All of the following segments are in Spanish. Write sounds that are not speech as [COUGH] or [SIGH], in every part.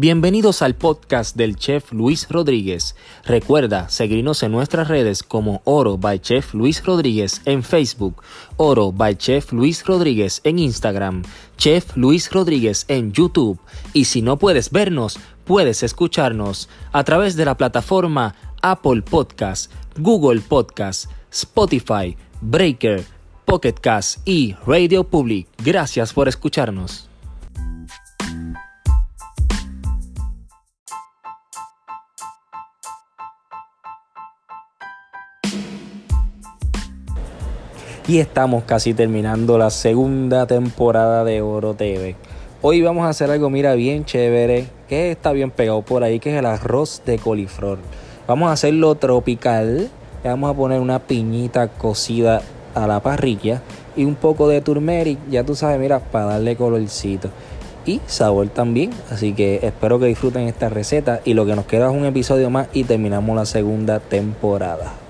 Bienvenidos al podcast del chef Luis Rodríguez. Recuerda seguirnos en nuestras redes como Oro by Chef Luis Rodríguez en Facebook, Oro by Chef Luis Rodríguez en Instagram, Chef Luis Rodríguez en YouTube y si no puedes vernos, puedes escucharnos a través de la plataforma Apple Podcast, Google Podcast, Spotify, Breaker, Pocket Cast y Radio Public. Gracias por escucharnos. Y estamos casi terminando la segunda temporada de Oro TV. Hoy vamos a hacer algo, mira, bien chévere, que está bien pegado por ahí, que es el arroz de coliflor. Vamos a hacerlo tropical. Le vamos a poner una piñita cocida a la parrilla y un poco de turmeric, ya tú sabes, mira, para darle colorcito y sabor también. Así que espero que disfruten esta receta y lo que nos queda es un episodio más y terminamos la segunda temporada.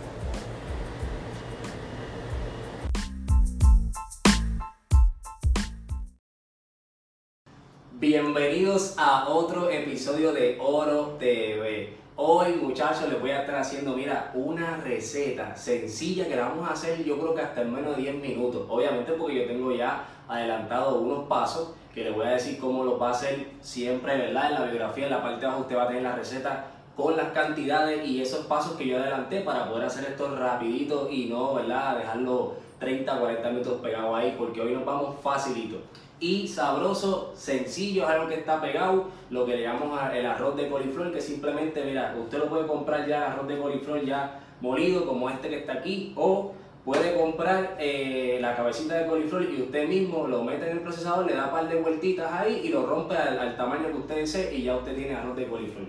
Hoy muchachos les voy a estar haciendo, mira, una receta sencilla que la vamos a hacer yo creo que hasta en menos de 10 minutos. Obviamente porque yo tengo ya adelantado unos pasos que les voy a decir cómo los va a hacer siempre, ¿verdad? En la biografía, en la parte de abajo usted va a tener la receta con las cantidades y esos pasos que yo adelanté para poder hacer esto rapidito y no, ¿verdad? Dejarlo 30, 40 minutos pegado ahí porque hoy nos vamos facilito y sabroso, sencillo, es algo que está pegado, lo que le llamamos el arroz de coliflor, que simplemente, mira, usted lo puede comprar ya arroz de coliflor ya molido, como este que está aquí, o puede comprar eh, la cabecita de coliflor y usted mismo lo mete en el procesador, le da un par de vueltitas ahí y lo rompe al, al tamaño que usted desee y ya usted tiene arroz de coliflor.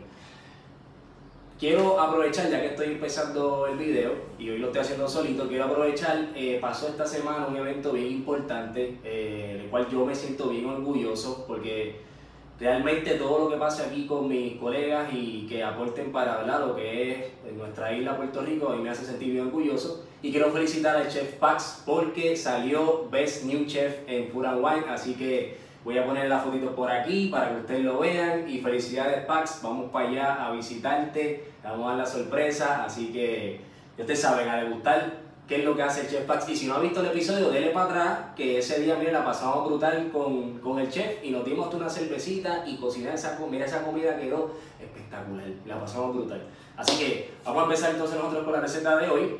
Quiero aprovechar, ya que estoy empezando el video y hoy lo estoy haciendo solito, quiero aprovechar, eh, pasó esta semana un evento bien importante, eh, el cual yo me siento bien orgulloso porque realmente todo lo que pasa aquí con mis colegas y que aporten para hablar lo que es nuestra isla Puerto Rico, a mí me hace sentir bien orgulloso. Y quiero felicitar al chef Pax porque salió Best New Chef en Pura Wine, así que Voy a poner la fotito por aquí para que ustedes lo vean. Y felicidades, Pax. Vamos para allá a visitarte. vamos a dar la sorpresa. Así que ustedes saben, a degustar qué es lo que hace el chef Pax. Y si no ha visto el episodio, dele para atrás. Que ese día, miren, la pasamos brutal con, con el chef. Y nos dimos hasta una cervecita y cocinar esa comida. Esa comida quedó espectacular. La pasamos brutal. Así que vamos a empezar entonces nosotros con la receta de hoy.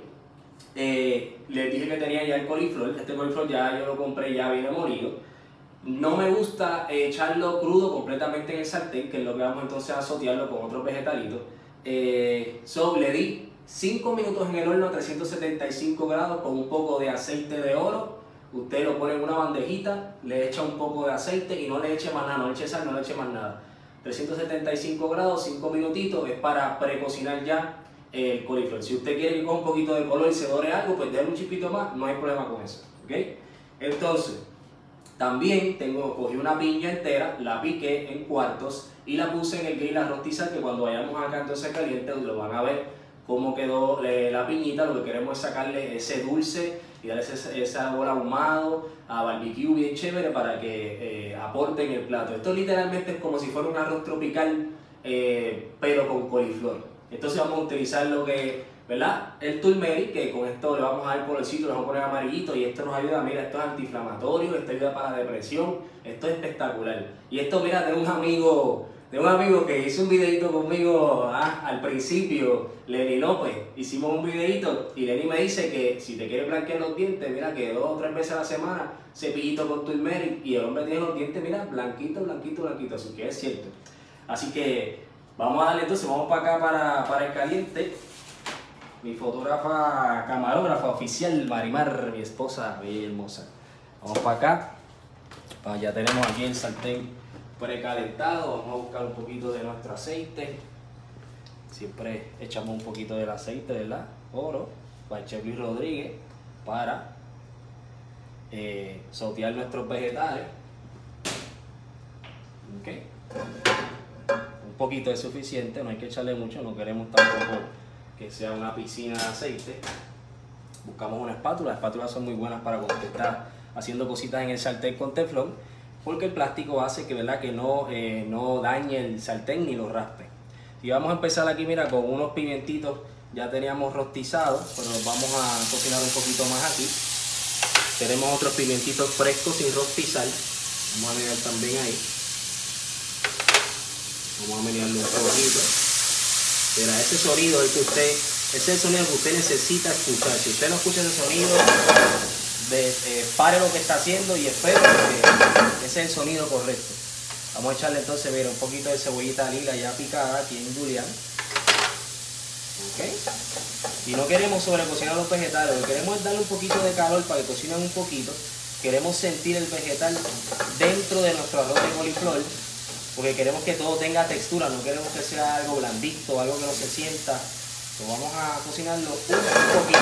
Eh, les dije que tenía ya el coliflor. Este coliflor ya yo lo compré, ya viene molido. No me gusta echarlo crudo completamente en el sartén, que es lo que vamos entonces a sotearlo con otros vegetalitos. Eh, so, le di 5 minutos en el horno a 375 grados con un poco de aceite de oro. Usted lo pone en una bandejita, le echa un poco de aceite y no le eche más nada, no le eche sal, no le eche más nada. 375 grados, 5 minutitos, es para precocinar ya el coliflor. Si usted quiere con un poquito de color y se dore algo, pues déle un chipito más, no hay problema con eso. Entonces, también tengo, cogí una piña entera, la piqué en cuartos y la puse en el grill a rostizar que cuando vayamos acá entonces caliente lo van a ver cómo quedó eh, la piñita. Lo que queremos es sacarle ese dulce y darle ese, sabor ahumado a barbecue bien chévere para que eh, aporten el plato. Esto literalmente es como si fuera un arroz tropical eh, pero con coliflor. Entonces vamos a utilizar lo que ¿verdad? El turmeric, que con esto le vamos a dar colorcito, le vamos a poner amarillito y esto nos ayuda, mira, esto es antiinflamatorio, esto ayuda para la depresión, esto es espectacular. Y esto, mira, de un amigo, de un amigo que hizo un videito conmigo ah, al principio, Lenny López, hicimos un videito y Lenny me dice que si te quieres blanquear los dientes, mira, que dos o tres veces a la semana, cepillito con turmeric y el hombre tiene los dientes, mira, blanquito, blanquito, blanquito, así que es cierto. Así que vamos a darle entonces, vamos para acá para, para el caliente mi fotógrafa camarógrafa oficial, Marimar, mi esposa, bella hermosa. Vamos para acá. Ya tenemos aquí el sartén precalentado. Vamos a buscar un poquito de nuestro aceite. Siempre echamos un poquito del aceite, ¿verdad? Oro, para Chef Luis Rodríguez, para eh, sautear nuestros vegetales. Okay. Un poquito es suficiente, no hay que echarle mucho, no queremos tampoco que sea una piscina de aceite. Buscamos una espátula, las espátulas son muy buenas para cuando está haciendo cositas en el sartén con teflón. porque el plástico hace que, ¿verdad? que no, eh, no dañe el sartén ni lo raspe. Y vamos a empezar aquí, mira, con unos pimientitos ya teníamos rostizados, pero vamos a cocinar un poquito más aquí. Tenemos otros pimientitos frescos sin rostizar. Vamos a mirar también ahí. Vamos a menearlo un poquito. Ese sonido el que usted, ese sonido que usted necesita escuchar. Si usted no escucha ese sonido, eh, pare lo que está haciendo y espere que ese es el sonido correcto. Vamos a echarle entonces, mira, un poquito de cebollita lila ya picada aquí en julián. Y no queremos sobrecocinar los vegetales, lo que queremos es darle un poquito de calor para que cocinen un poquito. Queremos sentir el vegetal dentro de nuestro arroz de coliflor, porque queremos que todo tenga textura, no queremos que sea algo blandito, algo que no se sienta. vamos a cocinarlo un poquito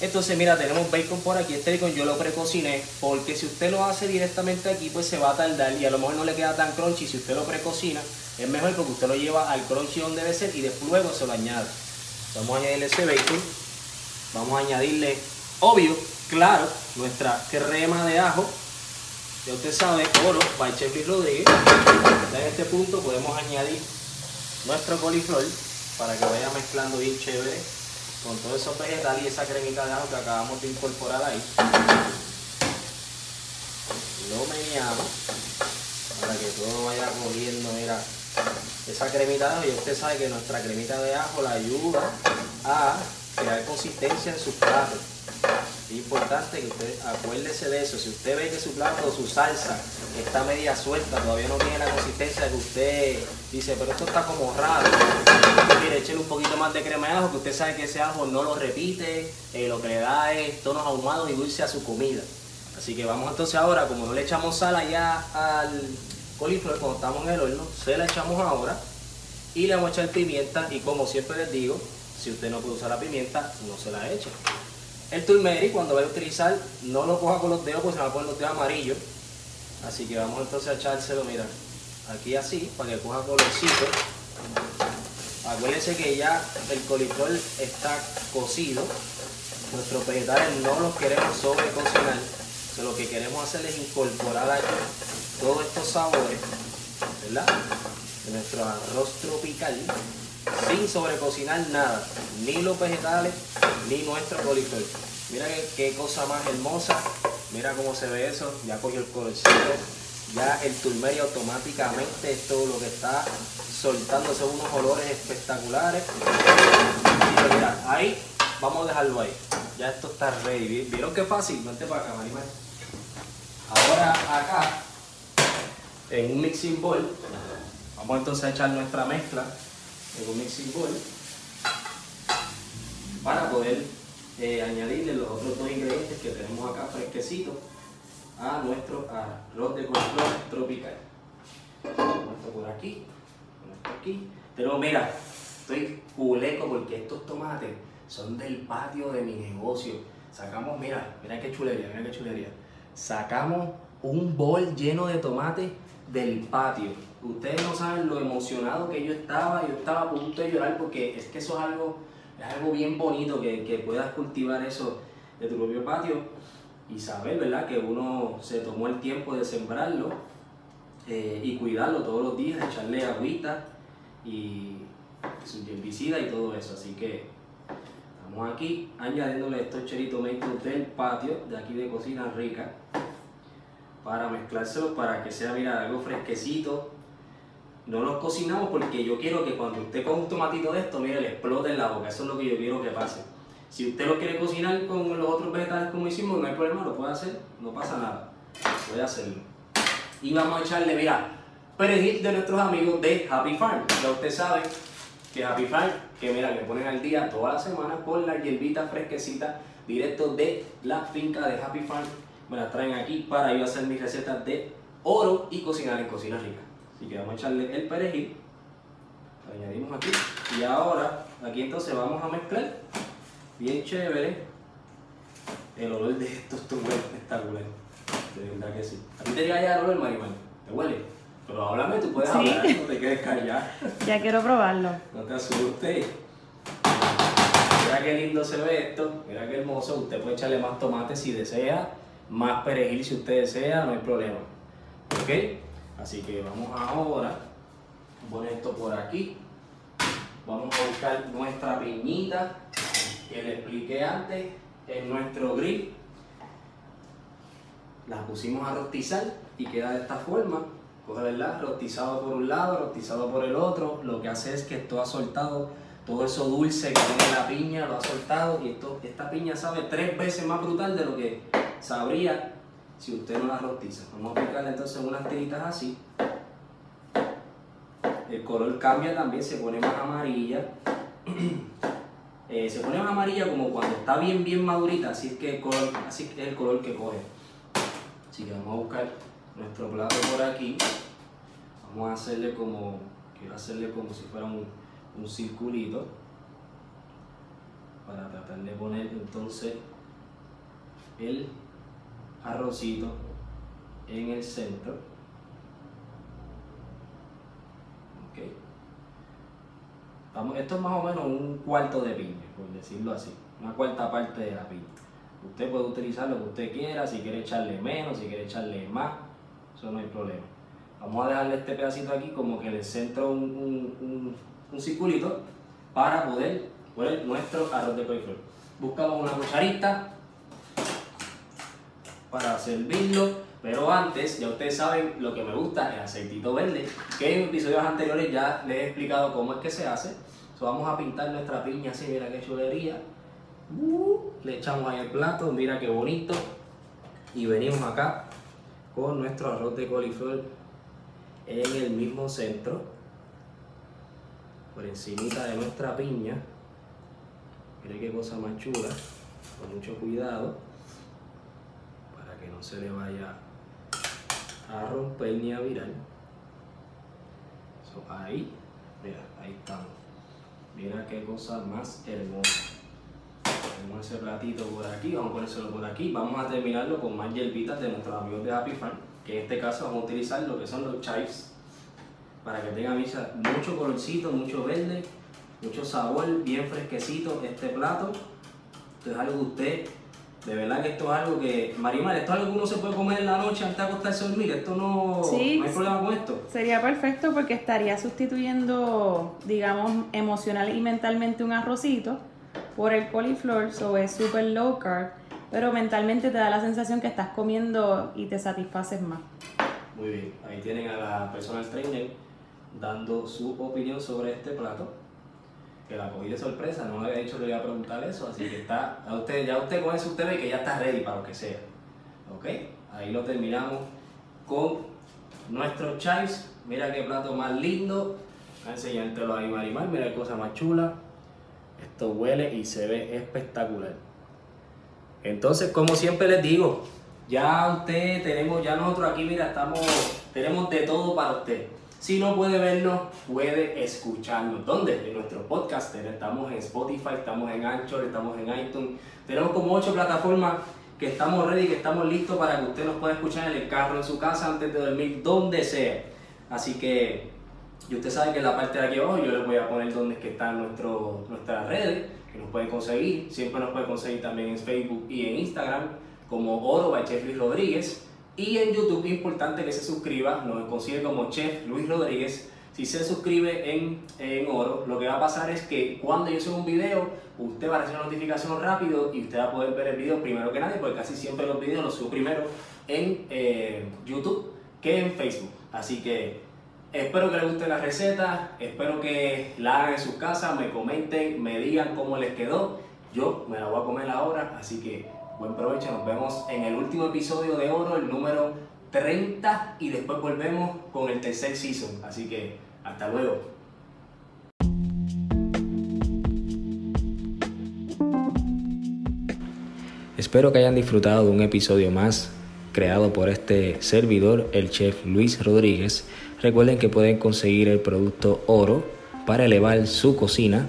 Entonces, mira, tenemos bacon por aquí. Este bacon yo lo precociné porque si usted lo hace directamente aquí, pues se va a tardar y a lo mejor no le queda tan crunchy. Si usted lo precocina, es mejor porque usted lo lleva al crunchy donde debe ser y después luego se lo añade. Vamos a añadirle ese bacon. Vamos a añadirle, obvio, claro, nuestra crema de ajo. Usted sabe, oro, by Chef Rodríguez. En este punto podemos añadir nuestro coliflor para que vaya mezclando bien chévere con todos esos vegetales y esa cremita de ajo que acabamos de incorporar ahí. Lo meneamos para que todo vaya cogiendo, mira, esa cremita de ajo y usted sabe que nuestra cremita de ajo la ayuda a crear consistencia en su plato. Es importante que usted acuérdese de eso. Si usted ve que su plato su salsa está media suelta, todavía no tiene la consistencia que usted dice, pero esto está como raro. Mire, échele un poquito más de crema de ajo, que usted sabe que ese ajo no lo repite, eh, lo que le da es tonos ahumados y dulce a su comida. Así que vamos entonces ahora, como no le echamos sal allá al, coliflor cuando estamos en el horno, se la echamos ahora y le vamos a echar pimienta y como siempre les digo, si usted no puede usar la pimienta, no se la eche. El turmeric cuando vaya a utilizar, no lo coja con los dedos porque se va a poner los dedos amarillos. Así que vamos entonces a echárselo, mira, aquí así, para que coja colorcito. Acuérdense que ya el coliflor está cocido. Nuestros vegetales no los queremos sobrecocinar. lo que queremos hacer es incorporar aquí todos estos sabores, ¿verdad? De nuestro arroz tropical, sin sobrecocinar nada, ni los vegetales, ni nuestro coliflor. Mira qué, cosa más hermosa, mira cómo se ve eso, ya cogió el colorcito, ya el turmeric automáticamente es todo lo que está soltando, son unos olores espectaculares. Mira, ahí, vamos a dejarlo ahí. Ya esto está ready. ¿Vieron qué fácil? Vente para acá, Marimar. Ahora acá en un mixing bowl. Vamos entonces a echar nuestra mezcla un mixing bowl para poder eh, añadirle los otros dos ingredientes que tenemos acá fresquecitos a nuestro arroz de coliflor tropical. Esto por aquí, esto aquí. Pero mira, estoy culeco porque estos tomates son del patio de mi negocio. Sacamos, mira, mira qué chulería, mira qué chulería. Sacamos un bol lleno de tomates del patio. Ustedes no saben lo emocionado que yo estaba, yo estaba a punto de llorar porque es que eso es algo, es algo bien bonito que, que puedas cultivar eso de tu propio patio y saber, ¿verdad? Que uno se tomó el tiempo de sembrarlo eh, y cuidarlo todos los días, echarle agüita y su herbicida y todo eso. Así que estamos aquí añadiéndole estos cheritos del patio de aquí de Cocina Rica para mezclárselo para que sea, mira, algo fresquecito. No los cocinamos porque yo quiero que cuando usted coja un tomatito de esto, mire, le explote en la boca. Eso es lo que yo quiero que pase. Si usted lo quiere cocinar con los otros vegetales como hicimos, no hay problema, lo puede hacer, no pasa nada. Puede hacerlo. Y vamos a echarle, mira, perejil de nuestros amigos de Happy Farm. Ya usted sabe que Happy Farm, que mira, le ponen al día toda la semana con la hierbita fresquecita directo de la finca de Happy Farm me la traen aquí para yo hacer mis recetas de oro y cocinar en cocina rica. Así que vamos a echarle el perejil, lo añadimos aquí y ahora aquí entonces vamos a mezclar bien chévere el olor de estos está espectacular. De verdad que sí. ¿A ti te llega ya el olor, Marimar? ¿Te huele? Pero háblame, tú puedes hablar, no te quedes callado. [LAUGHS] Ya quiero probarlo. No te asustes. Mira qué lindo se ve esto, mira qué hermoso. Usted puede echarle más tomate si desea más perejil si usted desea, no hay problema. ¿Ok? Así que vamos ahora poner esto por aquí. Vamos a buscar nuestra piñita que le expliqué antes en nuestro grill. La pusimos a rostizar y queda de esta forma. Coge, ¿verdad? Rostizado por un lado, rostizado por el otro. Lo que hace es que esto ha soltado todo eso dulce que tiene la piña, lo ha soltado y esto, esta piña sabe tres veces más brutal de lo que sabría si usted no la rostiza. Vamos a aplicarle entonces unas tiritas así. El color cambia también, se pone más amarilla. [CLEARS THROAT] Eh, se pone más amarilla como cuando está bien bien madurita, así es que el color, así es el color que coge. Así que vamos a buscar nuestro plato por aquí. Vamos a hacerle como, quiero hacerle como si fuera un, un circulito para tratar de poner entonces el arrocito en el centro. Okay. Vamos, esto es más o menos un cuarto de piña, por decirlo así, una cuarta parte de la piña. Usted puede utilizar lo que usted quiera, si quiere echarle menos, si quiere echarle más, eso no hay problema. Vamos a dejarle este pedacito aquí como que le centro un, un, un, circulito para poder poner nuestro arroz de coliflor. Buscamos una cucharita para servirlo, pero antes ya ustedes saben lo que me gusta, el aceitito verde, que en episodios anteriores ya les he explicado cómo es que se hace. vamos a pintar nuestra piña así, mira qué chulería. Uh, le echamos ahí el plato, mira qué bonito. Y venimos acá con nuestro arroz de coliflor en el mismo centro, por encima de nuestra piña. Mira qué cosa más chula, con mucho cuidado, que no se le vaya a romper ni a virar. ahí, mira, ahí estamos. Mira qué cosa más hermosa. Tenemos ese platito por aquí, vamos a ponérselo por aquí. Vamos a terminarlo con más hierbitas de nuestros amigos de Happy Farm, que en este caso vamos a utilizar lo que son los chives, para que tenga mucho colorcito, mucho verde, mucho sabor, bien fresquecito este plato. Esto es algo que usted, de verdad que esto es algo que, Marimar, esto es algo que uno se puede comer en la noche antes de acostarse a dormir, esto no, no hay problema con esto. Sería perfecto porque estaría sustituyendo, digamos, emocional y mentalmente un arrocito por el coliflor, so es super low carb, pero mentalmente te da la sensación que estás comiendo y te satisfaces más. Muy bien, ahí tienen a la personal trainer dando su opinión sobre este plato. Que la cogí de sorpresa, no le había dicho que le iba a preguntar eso, así que está, a usted, ya usted con eso usted ve que ya está ready para lo que sea. ¿Ok? Ahí lo terminamos con nuestros chives. Mira qué plato más lindo. Voy a enseñártelo ahí, Marimar. Mira qué cosa más chula. Esto huele y se ve espectacular. Entonces, como siempre les digo, ya usted tenemos, ya nosotros aquí, mira, estamos, tenemos de todo para usted. Si no puede vernos, puede escucharnos. ¿Dónde? En nuestro podcast. Estamos en Spotify, estamos en Anchor, estamos en iTunes. Tenemos como ocho plataformas que estamos ready, que estamos listos para que usted nos pueda escuchar en el carro, en su casa, antes de dormir, donde sea. Así que y usted sabe que en la parte de aquí abajo yo les voy a poner dónde es están nuestro, nuestras redes, que nos pueden conseguir. Siempre nos pueden conseguir también en Facebook y en Instagram como Oro by Luis Rodríguez. Y en YouTube, importante que se suscriba, nos consigue como Chef Luis Rodríguez. Si se suscribe en, en Oro, lo que va a pasar es que cuando yo suba un video, usted va a recibir una notificación rápido y usted va a poder ver el video primero que nadie, porque casi siempre los videos los subo primero en eh, YouTube que en Facebook. Así que espero que les guste la receta, espero que la hagan en sus casas, me comenten, me digan cómo les quedó. Yo me la voy a comer ahora, así que Buen provecho, nos vemos en el último episodio de Oro, el número 30, y después volvemos con el tercer season. Así que hasta luego. Espero que hayan disfrutado de un episodio más creado por este servidor, el chef Luis Rodríguez. Recuerden que pueden conseguir el producto oro para elevar su cocina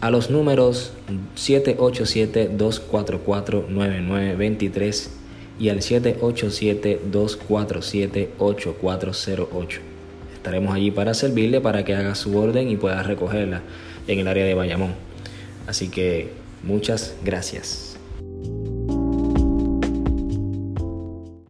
a los números 787-244-9923 y al 787-247-8408. Estaremos allí para servirle para que haga su orden y pueda recogerla en el área de Bayamón. Así que muchas gracias.